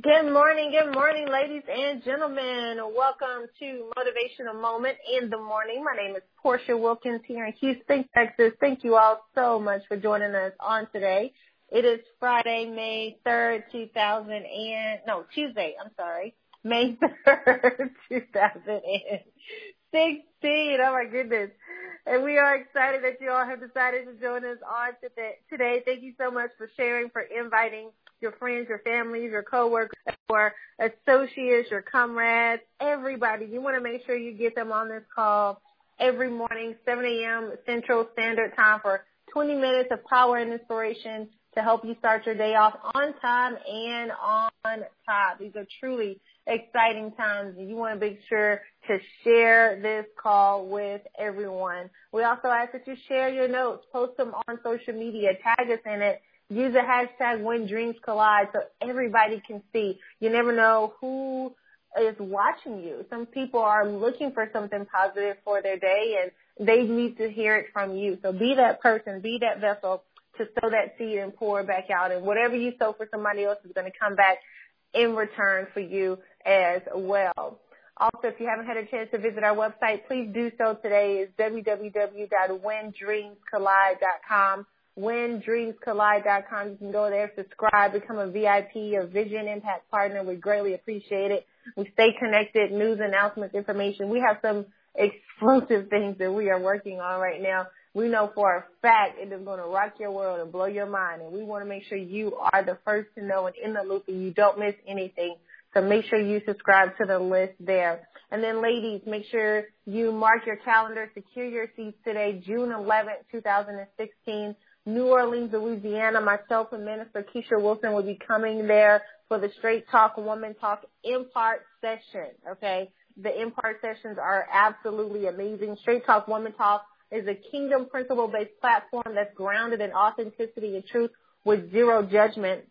Good morning, good morning, ladies and gentlemen. Welcome to Motivational Moment in the Morning. My name is Portia Wilkins here in Houston, Texas. Thank you all so much for joining us on today. It is Friday, May 3rd, 2000 and, no, Tuesday, I'm sorry, May 3rd, 2016. Oh my goodness. And we are excited that you all have decided to join us on today. Thank you so much for sharing, for inviting your friends, your families, your coworkers, your associates, your comrades, everybody. You want to make sure you get them on this call every morning, 7 a.m. Central Standard Time for 20 minutes of power and inspiration to help you start your day off on time and on top. These are truly exciting times and you want to make sure to share this call with everyone. We also ask that you share your notes, post them on social media, tag us in it, use the hashtag when dreams collide so everybody can see. You never know who is watching you. Some people are looking for something positive for their day and they need to hear it from you. So be that person, be that vessel to sow that seed and pour it back out. And whatever you sow for somebody else is going to come back in return for you as well. Also, if you haven't had a chance to visit our website, please do so today. It's www.whendreamscollide.com whendreamscollide.com. You can go there, subscribe, become a VIP, a Vision Impact Partner. We greatly appreciate it. We stay connected, news announcements, information. We have some explosive things that we are working on right now. We know for a fact it is going to rock your world and blow your mind. And we want to make sure you are the first to know and in the loop and you don't miss anything. So make sure you subscribe to the list there. And then ladies, make sure you mark your calendar, secure your seats today, June 11th, 2016. New Orleans, Louisiana. Myself and Minister Keisha Wilson will be coming there for the Straight Talk Woman Talk Impart session. Okay. The Impart sessions are absolutely amazing. Straight Talk Woman Talk is a kingdom principle based platform that's grounded in authenticity and truth with zero judgment.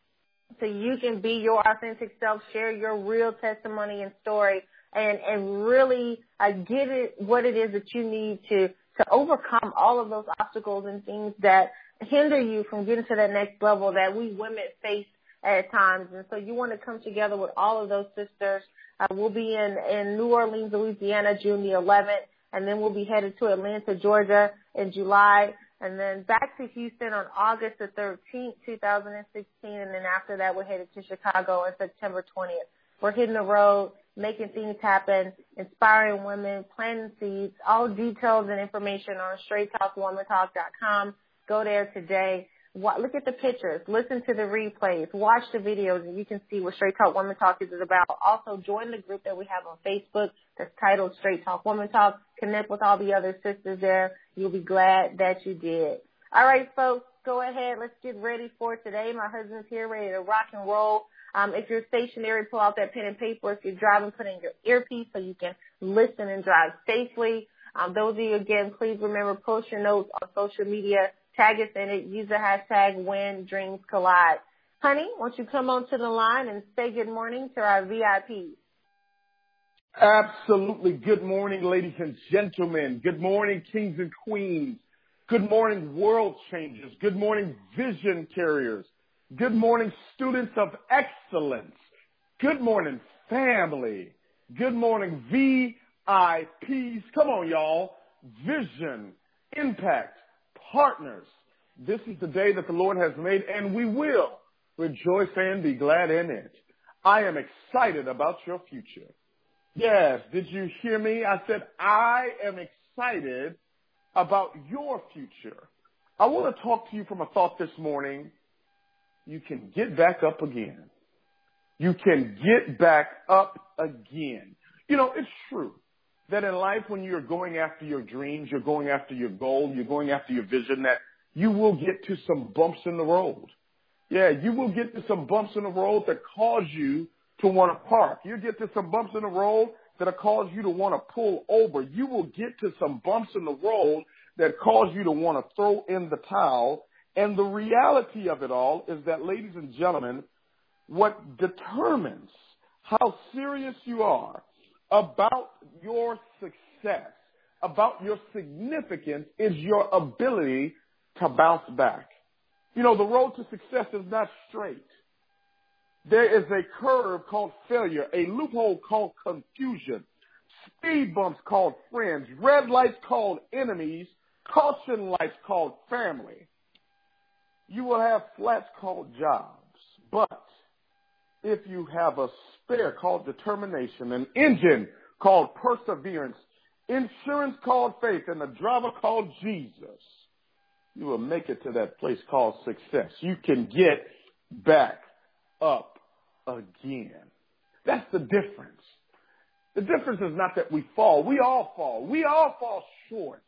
So you can be your authentic self, share your real testimony and story and, and really uh, get it what it is that you need to, to overcome all of those obstacles and things that hinder you from getting to that next level that we women face at times. And so you want to come together with all of those sisters. Uh, we'll be in, in New Orleans, Louisiana, June the 11th, and then we'll be headed to Atlanta, Georgia in July, and then back to Houston on August the 13th, 2016, and then after that we're headed to Chicago on September 20th. We're hitting the road, making things happen, inspiring women, planting seeds, all details and information on straighttalkwomantalk.com. Go there today. Look at the pictures. Listen to the replays. Watch the videos, and you can see what Straight Talk Woman Talk is about. Also, join the group that we have on Facebook that's titled Straight Talk Woman Talk. Connect with all the other sisters there. You'll be glad that you did. All right, folks, go ahead. Let's get ready for today. My husband's here, ready to rock and roll. Um, if you're stationary, pull out that pen and paper. If you're driving, put in your earpiece so you can listen and drive safely. Um, those of you, again, please remember, post your notes on social media tag us in it, use the hashtag when dreams collide. Honey, won't you come onto the line and say good morning to our VIPs? Absolutely. Good morning, ladies and gentlemen. Good morning, kings and queens. Good morning, world changers. Good morning, vision carriers. Good morning, students of excellence. Good morning, family. Good morning, VIPs. Come on, y'all. Vision, impact, partners. This is the day that the Lord has made and we will rejoice and be glad in it. I am excited about your future. Yes, did you hear me? I said, I am excited about your future. I want to talk to you from a thought this morning. You can get back up again. You can get back up again. You know, it's true that in life when you're going after your dreams, you're going after your goal, you're going after your vision, that you will get to some bumps in the road. Yeah, you will get to some bumps in the road that cause you to want to park. You get to some bumps in the road that'll cause you to want to pull over. You will get to some bumps in the road that cause you to want to throw in the towel. And the reality of it all is that, ladies and gentlemen, what determines how serious you are about your success, about your significance is your ability to bounce back. You know, the road to success is not straight. There is a curve called failure, a loophole called confusion, speed bumps called friends, red lights called enemies, caution lights called family. You will have flats called jobs, if you have a spare called determination, an engine called perseverance, insurance called faith, and a driver called Jesus, you will make it to that place called success. You can get back up again. That's the difference. The difference is not that we fall. We all fall. We all fall short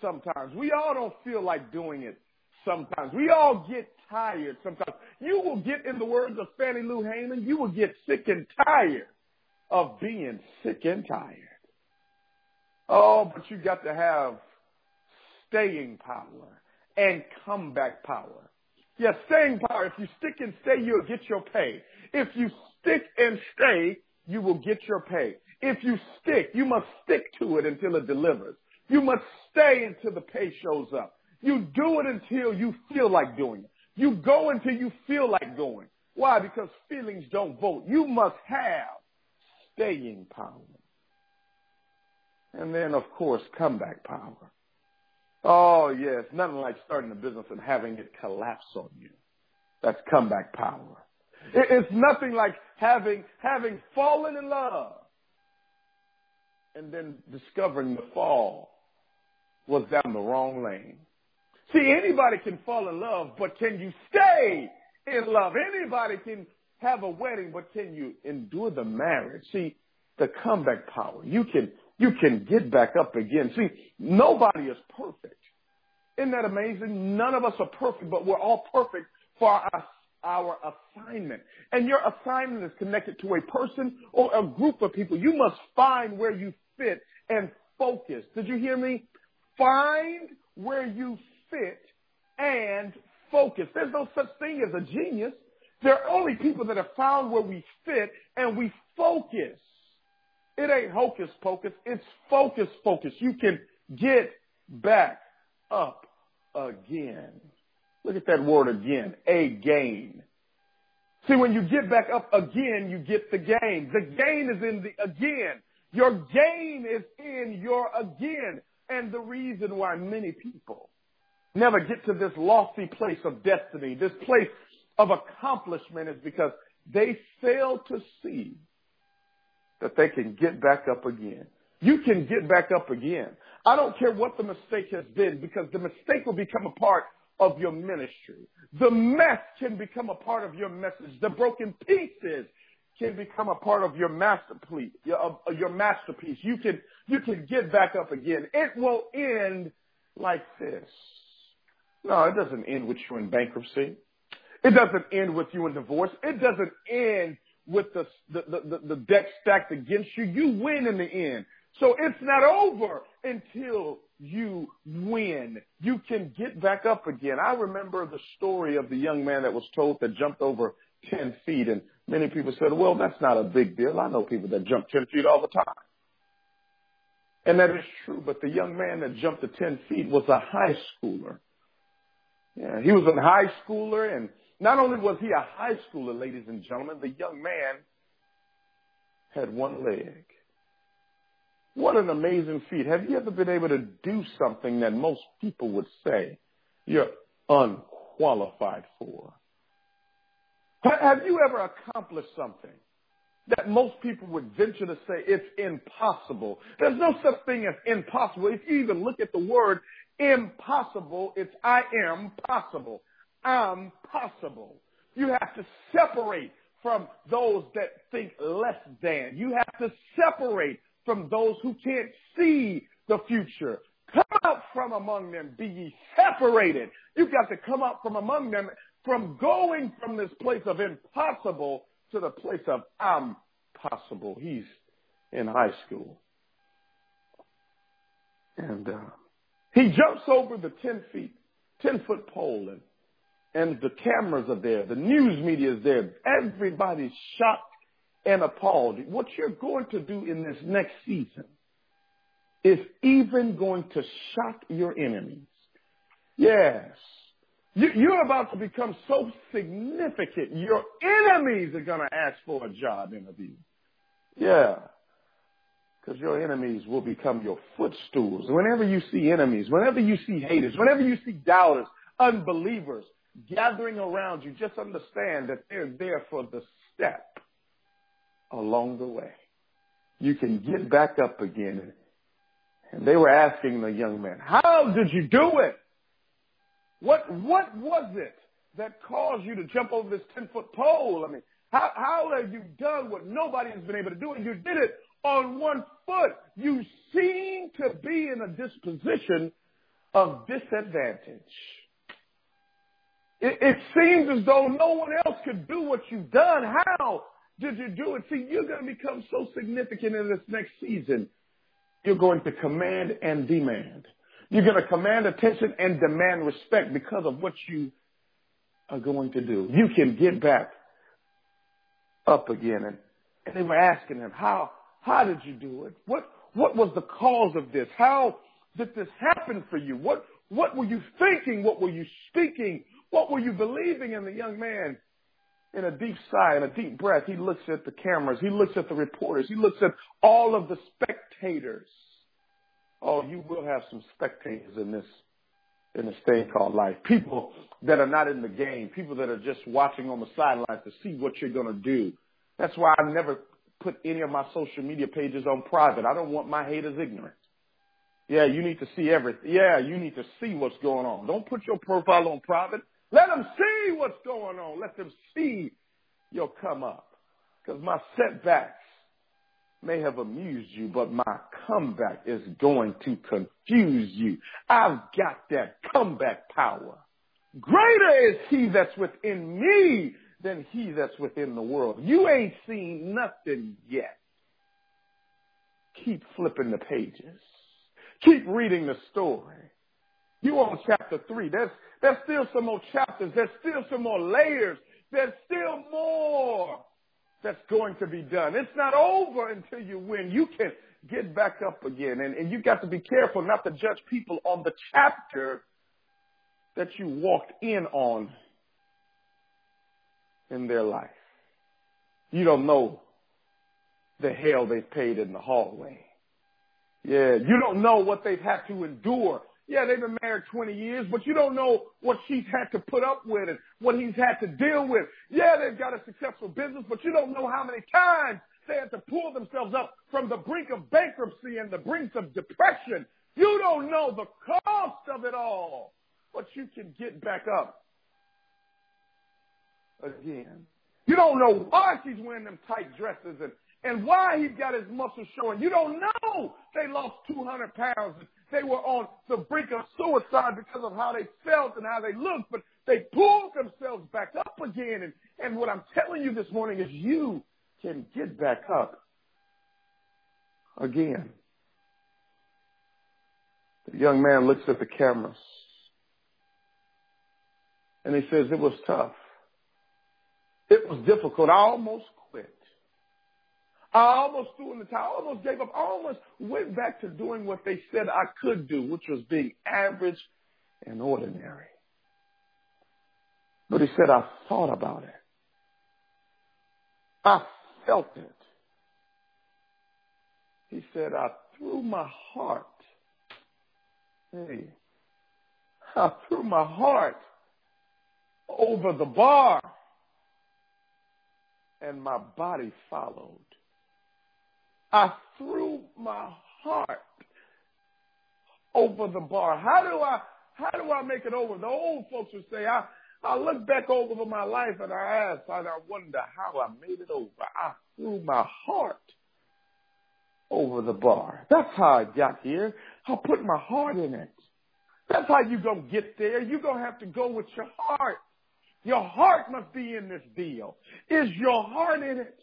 sometimes. We all don't feel like doing it sometimes. We all get tired sometimes. You will get, in the words of Fannie Lou Hamer, you will get sick and tired of being sick and tired. Oh, but you got to have staying power and comeback power. Yeah, staying power. If you stick and stay, you'll get your pay. If you stick and stay, you will get your pay. If you stick, you must stick to it until it delivers. You must stay until the pay shows up. You do it until you feel like doing it. You go until you feel like going. Why? Because feelings don't vote. You must have staying power. And then, of course, comeback power. Oh, yes, nothing like starting a business and having it collapse on you. That's comeback power. It's nothing like having, having fallen in love and then discovering the fall was down the wrong lane. See, anybody can fall in love, but can you stay in love? Anybody can have a wedding, but can you endure the marriage? See, the comeback power. You can, you can get back up again. See, nobody is perfect. Isn't that amazing? None of us are perfect, but we're all perfect for our, our assignment. And your assignment is connected to a person or a group of people. You must find where you fit and focus. Did you hear me? Find where you fit and focus. There's no such thing as a genius. There are only people that have found where we fit and we focus. It ain't hocus pocus. It's focus focus. You can get back up again. Look at that word again. Again. See, when you get back up again, you get the gain. The gain is in the again. Your gain is in your again. And the reason why many people never get to this lofty place of destiny, this place of accomplishment is because they fail to see that they can get back up again. You can get back up again. I don't care what the mistake has been because the mistake will become a part of your ministry. The mess can become a part of your message. The broken pieces can become a part of your masterpiece. Your, your masterpiece. You can you can get back up again. It will end like this. No, it doesn't end with you in bankruptcy. It doesn't end with you in divorce. It doesn't end with the, the, the, the deck stacked against you. You win in the end. So it's not over until you win. You can get back up again. I remember the story of the young man that was told that jumped over 10 feet and many people said, well, that's not a big deal. I know people that jump 10 feet all the time. And that is true, but the young man that jumped the 10 feet was a high schooler. Yeah, he was a high schooler and not only was he a high schooler, ladies and gentlemen, the young man had one leg. What an amazing feat. Have you ever been able to do something that most people would say you're unqualified for? Have you ever accomplished something that most people would venture to say it's impossible? There's no such thing as impossible. If you even look at the word impossible, it's I am possible. I'm possible. You have to separate from those that think less than. You have to separate from those who can't see the future. Come out from among them, be ye separated. You've got to come out from among them from going from this place of impossible to the place of I'm possible. He's in high school. And uh, he jumps over the 10 feet, 10 foot pole and, and the cameras are there. The news media is there. Everybody's shocked and appalled. What you're going to do in this next season is even going to shock your enemies. Yes. You, you're about to become so significant. Your enemies are going to ask for a job interview. Yeah. Because your enemies will become your footstools. Whenever you see enemies, whenever you see haters, whenever you see doubters, unbelievers gathering around you, just understand that they're there for the step along the way. You can get back up again. And they were asking the young man, how did you do it? What, what was it that caused you to jump over this 10 foot pole? I mean, how, how have you done what nobody has been able to do? And you did it on one foot. You seem to be in a disposition of disadvantage. It, it seems as though no one else could do what you've done. How did you do it? See, you're going to become so significant in this next season. You're going to command and demand. You're going to command attention and demand respect because of what you are going to do. You can get back up again. And, and they were asking him, how, how did you do it? What, what was the cause of this? How did this happen for you? What, what were you thinking? What were you speaking? What were you believing? And the young man, in a deep sigh and a deep breath, he looks at the cameras. He looks at the reporters. He looks at all of the spectators. Oh, you will have some spectators in this in this thing called life. People that are not in the game, people that are just watching on the sidelines to see what you're going to do. That's why I never put any of my social media pages on private. I don't want my haters ignorant. Yeah, you need to see everything. Yeah, you need to see what's going on. Don't put your profile on private. Let them see what's going on. Let them see your come up. Because my setbacks may have amused you, but my comeback is going to confuse you. I've got that comeback power. Greater is he that's within me than he that's within the world. You ain't seen nothing yet. Keep flipping the pages. Keep reading the story. You on chapter three. There's, there's still some more chapters. There's still some more layers. There's still more that's going to be done. It's not over until you win. You can get back up again. And, and you got to be careful not to judge people on the chapter that you walked in on in their life. You don't know the hell they've paid in the hallway. Yeah, you don't know what they've had to endure yeah, they've been married 20 years, but you don't know what she's had to put up with and what he's had to deal with. Yeah, they've got a successful business, but you don't know how many times they had to pull themselves up from the brink of bankruptcy and the brink of depression. You don't know the cost of it all, but you can get back up again. You don't know why she's wearing them tight dresses and, and why he's got his muscles showing. You don't know they lost 200 pounds they were on the brink of suicide because of how they felt and how they looked, but they pulled themselves back up again. And, and what I'm telling you this morning is you can get back up again. The young man looks at the cameras and he says, it was tough. It was difficult. I almost quit. I almost threw in the towel. I almost gave up. I almost went back to doing what they said I could do, which was being average and ordinary. But he said, I thought about it. I felt it. He said, I threw my heart. Hey, I threw my heart over the bar and my body followed. I threw my heart over the bar. How do I, how do I make it over? The old folks would say, I, I look back over my life and I ask, and I wonder how I made it over. I threw my heart over the bar. That's how I got here. I put my heart in it. That's how you gonna get there. You're gonna have to go with your heart. Your heart must be in this deal. Is your heart in it?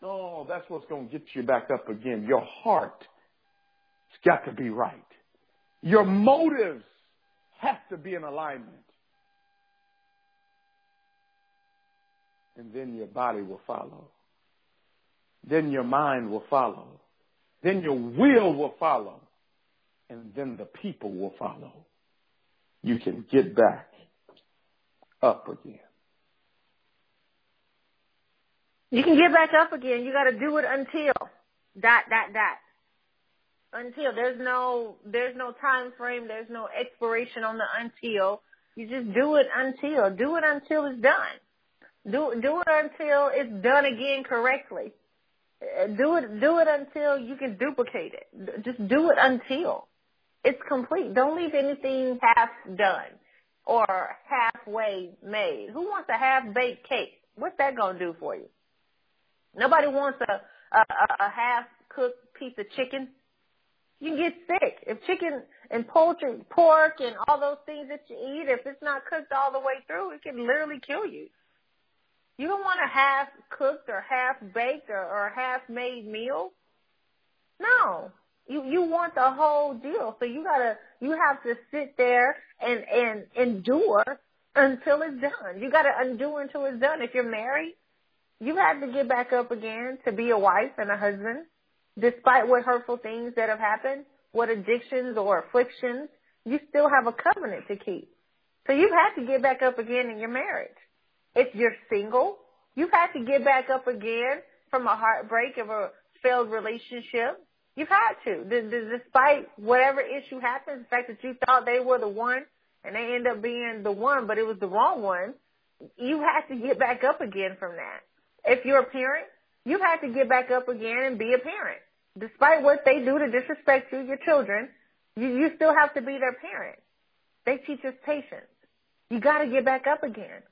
Oh, that's what's going to get you back up again. Your heart. It's got to be right. Your motives have to be in alignment. And then your body will follow. Then your mind will follow. Then your will will follow. And then the people will follow. you can get back up again. You can get back up again. You got to do it until dot dot dot. Until there's no there's no time frame. There's no expiration on the until. You just do it until. Do it until it's done. Do do it until it's done again correctly. Uh, Do it do it until you can duplicate it. Just do it until it's complete. Don't leave anything half done or halfway made. Who wants a half baked cake? What's that gonna do for you? Nobody wants a a, a half cooked piece of chicken. You can get sick if chicken and poultry, pork, and all those things that you eat. If it's not cooked all the way through, it can literally kill you. You don't want a half cooked or half baked or, or half made meal. No, you you want the whole deal. So you gotta you have to sit there and and endure until it's done. You gotta endure until it's done. If you're married, you have to get back up again to be a wife and a husband, despite what hurtful things that have happened, what addictions or afflictions. You still have a covenant to keep. So you've to get back up again in your marriage. If you're single, you've to get back up again from a heartbreak of a failed relationship. You've had to, D- d- despite whatever issue happens, the fact that you thought they were the one and they end up being the one, but it was the wrong one. You had to get back up again from that. If you're a parent, you've had to get back up again and be a parent. Despite what they do to disrespect you, your children, you, you still have to be their parent. They teach us patience. You gotta get back up again.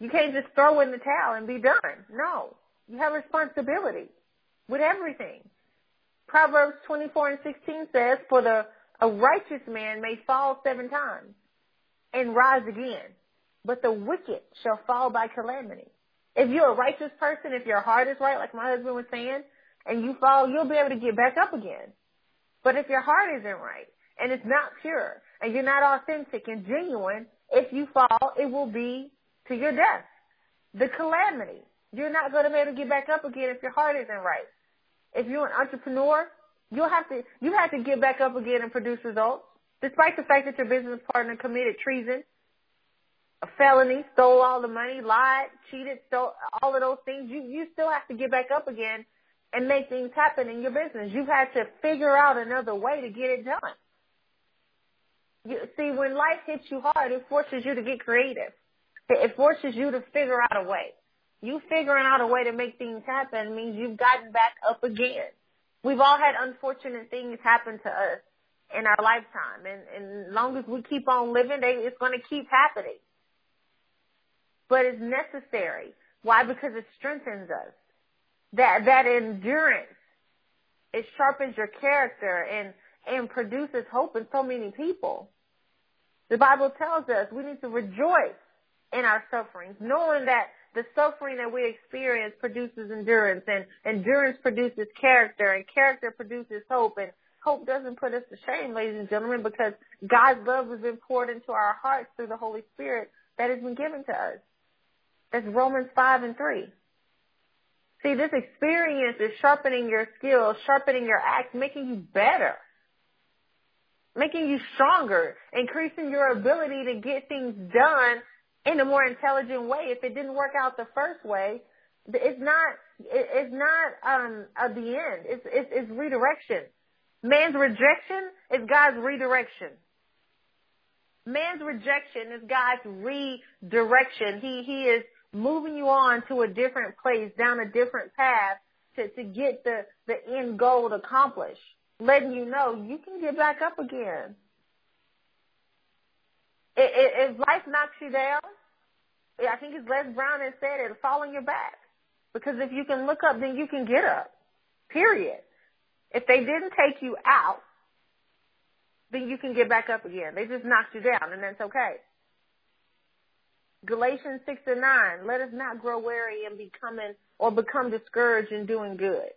You can't just throw in the towel and be done. No. You have responsibility with everything. Proverbs 24 and 16 says, for the, a righteous man may fall seven times and rise again, but the wicked shall fall by calamity. If you're a righteous person, if your heart is right, like my husband was saying, and you fall, you'll be able to get back up again. But if your heart isn't right and it's not pure and you're not authentic and genuine, if you fall, it will be to your death. The calamity. You're not going to be able to get back up again if your heart isn't right. If you're an entrepreneur, you'll have to, you have to get back up again and produce results. Despite the fact that your business partner committed treason, a felony, stole all the money, lied, cheated, stole all of those things, you, you still have to get back up again and make things happen in your business. You've had to figure out another way to get it done. You, see, when life hits you hard, it forces you to get creative. It forces you to figure out a way. You figuring out a way to make things happen means you've gotten back up again. We've all had unfortunate things happen to us in our lifetime, and, and long as we keep on living, they, it's going to keep happening. But it's necessary. Why? Because it strengthens us. That that endurance, it sharpens your character and and produces hope in so many people. The Bible tells us we need to rejoice in our sufferings, knowing that the suffering that we experience produces endurance and endurance produces character and character produces hope and hope doesn't put us to shame, ladies and gentlemen, because God's love has been poured into our hearts through the Holy Spirit that has been given to us. That's Romans 5 and 3. See, this experience is sharpening your skills, sharpening your act, making you better, making you stronger, increasing your ability to get things done in a more intelligent way. If it didn't work out the first way, it's not it's not um at the end. It's it's, it's redirection. Man's rejection is God's redirection. Man's rejection is God's redirection. He he is moving you on to a different place, down a different path to to get the the end goal accomplished. Letting you know you can get back up again. If life knocks you down, I think it's Les Brown that said it'll fall on your back. Because if you can look up, then you can get up. Period. If they didn't take you out, then you can get back up again. They just knocked you down, and that's okay. Galatians 6 and 9, let us not grow weary in becoming or become discouraged in doing good.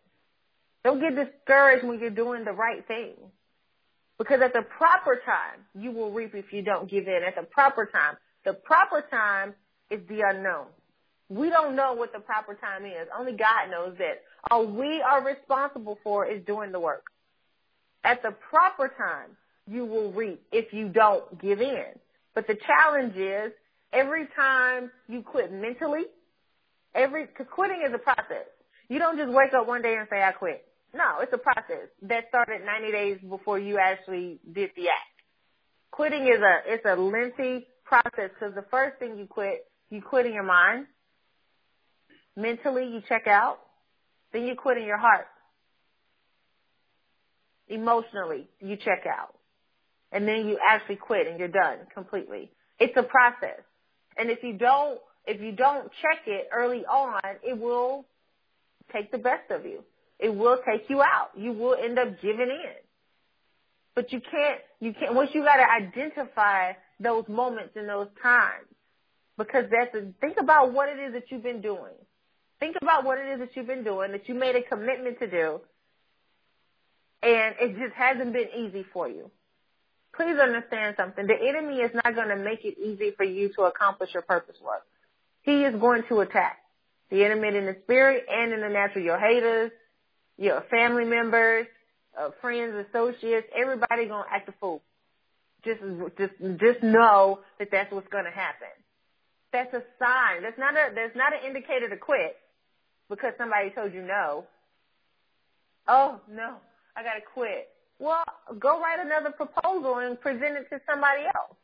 Don't get discouraged when you're doing the right thing. Because at the proper time, you will reap if you don't give in. At the proper time. The proper time is the unknown. We don't know what the proper time is. Only God knows that. All we are responsible for is doing the work. At the proper time, you will reap if you don't give in. But the challenge is every time you quit mentally, every, cause quitting is a process. You don't just wake up one day and say, I quit. No, it's a process that started 90 days before you actually did the act. Quitting is a, it's a lengthy process because the first thing you quit, you quit in your mind. Mentally, you check out. Then you quit in your heart. Emotionally, you check out. And then you actually quit and you're done completely. It's a process. And if you don't, if you don't check it early on, it will take the best of you. It will take you out. You will end up giving in. But you can't, you can't, once you gotta identify those moments and those times, because that's a, think about what it is that you've been doing. Think about what it is that you've been doing, that you made a commitment to do, and it just hasn't been easy for you. Please understand something. The enemy is not going to make it easy for you to accomplish your purpose work. He is going to attack. The enemy in the spirit and in the natural. Your haters, your family members, uh, friends, associates, everybody gonna act a fool. Just, just, just know that that's what's gonna happen. That's a sign. That's not a, that's not an indicator to quit because somebody told you no. Oh no, I gotta quit. Well, go write another proposal and present it to somebody else.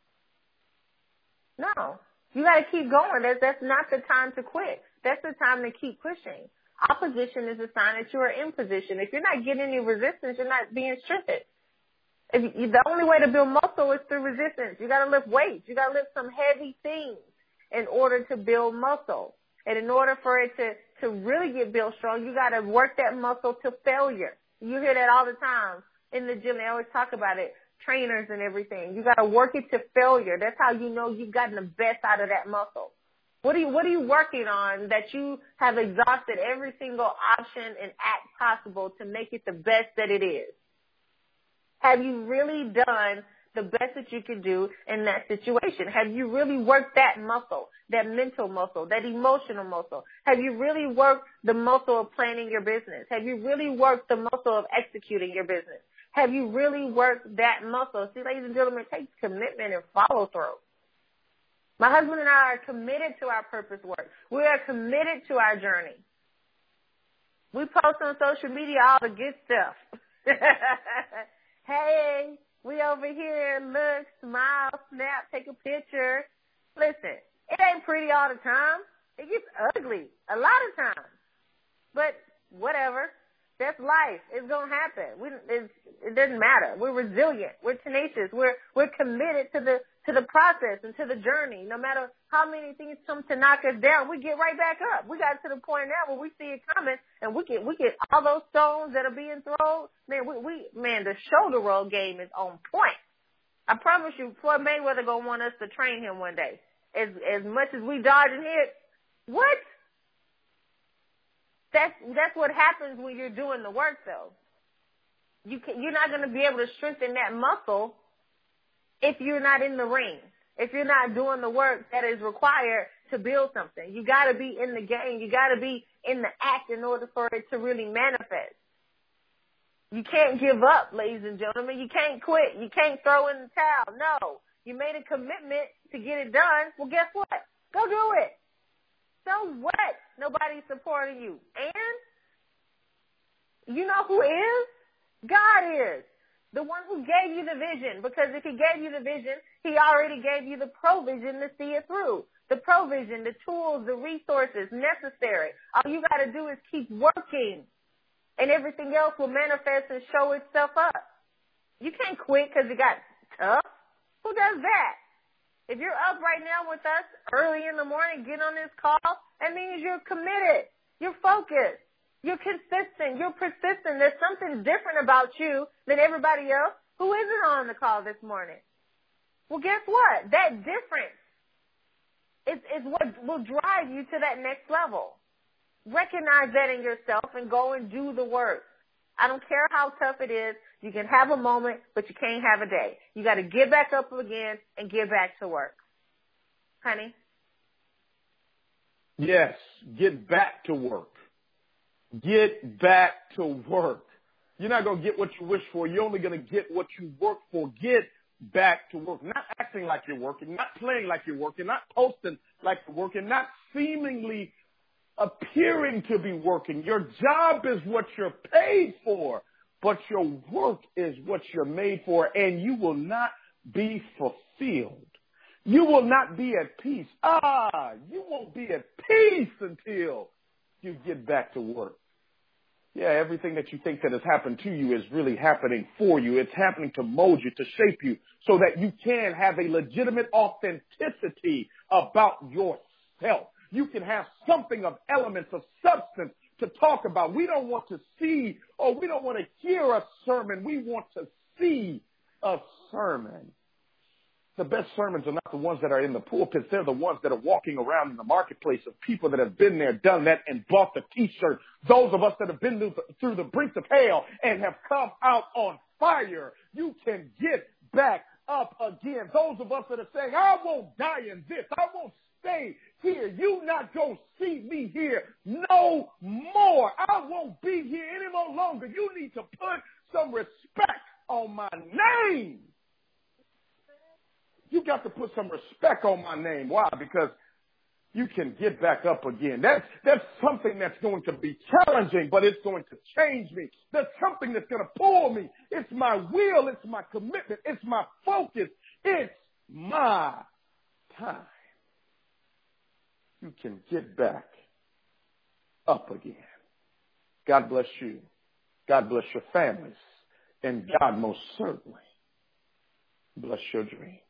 No, you gotta keep going. That's, that's not the time to quit. That's the time to keep pushing. Opposition is a sign that you are in position. If you're not getting any resistance, you're not being strengthened. If you, the only way to build muscle is through resistance. You got to lift weights. You got to lift some heavy things in order to build muscle. And in order for it to to really get built strong, you got to work that muscle to failure. You hear that all the time in the gym. They always talk about it. Trainers and everything. You got to work it to failure. That's how you know you've gotten the best out of that muscle. What are you, what are you working on that you have exhausted every single option and act possible to make it the best that it is? Have you really done the best that you can do in that situation? Have you really worked that muscle, that mental muscle, that emotional muscle? Have you really worked the muscle of planning your business? Have you really worked the muscle of executing your business? Have you really worked that muscle? See, ladies and gentlemen, it takes commitment and follow through. My husband and I are committed to our purpose work. We are committed to our journey. We post on social media all the good stuff. hey, we over here, look, smile, snap, take a picture. Listen, it ain't pretty all the time. It gets ugly a lot of times. But whatever. That's life. It's gonna happen. We, it doesn't matter. We're resilient. We're tenacious. We're we're committed to the to the process and to the journey. No matter how many things come to knock us down, we get right back up. We got to the point now where we see it coming, and we get we get all those stones that are being thrown. Man, we we man, the shoulder roll game is on point. I promise you, Floyd Mayweather gonna want us to train him one day. As as much as we dodge and hit, what? That's that's what happens when you're doing the work, though. You can, you're not to be able to strengthen that muscle if you're not in the ring. If you're not doing the work that is required to build something, you got to be in the game. You got to be in the act in order for it to really manifest. You can't give up, ladies and gentlemen. You can't quit. You can't throw in the towel. No. You made a commitment to get it done. Well, guess what? Go do it. So what? Nobody's supporting you. And you know who is? God is. The one who gave you the vision. Because if he gave you the vision, he already gave you the provision to see it through. The provision, the tools, the resources necessary. All you gotta do is keep working. And everything else will manifest and show itself up. You can't quit because it got tough. Who does that? If you're up right now with us early in the morning, get on this call, that means you're committed. You're focused. You're consistent. You're persistent. There's something different about you than everybody else who isn't on the call this morning. Well, guess what? That difference is, is what will drive you to that next level. Recognize that in yourself and go and do the work. I don't care how tough it is. You can have a moment, but you can't have a day. You got to get back up again and get back to work. Honey? Yes, get back to work. Get back to work. You're not going to get what you wish for. You're only going to get what you work for. Get back to work. Not acting like you're working, not playing like you're working, not posting like you're working, not seemingly appearing to be working. Your job is what you're paid for, but your work is what you're made for, and you will not be fulfilled. You will not be at peace. Ah, you won't be at peace until you get back to work. Yeah, everything that you think that has happened to you is really happening for you. It's happening to mold you, to shape you, so that you can have a legitimate authenticity about yourself. You can have something of elements of substance to talk about. We don't want to see or we don't want to hear a sermon. We want to see a sermon. The best sermons are not the ones that are in the pulpits. They're the ones that are walking around in the marketplace of people that have been there, done that, and bought the t-shirt. Those of us that have been through the brink of hell and have come out on fire. You can get back up again. Those of us that are saying, I won't die in this. I won't stay here. You not go see me here no more. I won't be here any more longer. You need to put some respect on my name. You got to put some respect on my name. Why? Because you can get back up again. That's, that's something that's going to be challenging, but it's going to change me. That's something that's going to pull me. It's my will. It's my commitment. It's my focus. It's my time. You can get back up again. God bless you. God bless your families. And God most certainly bless your dreams.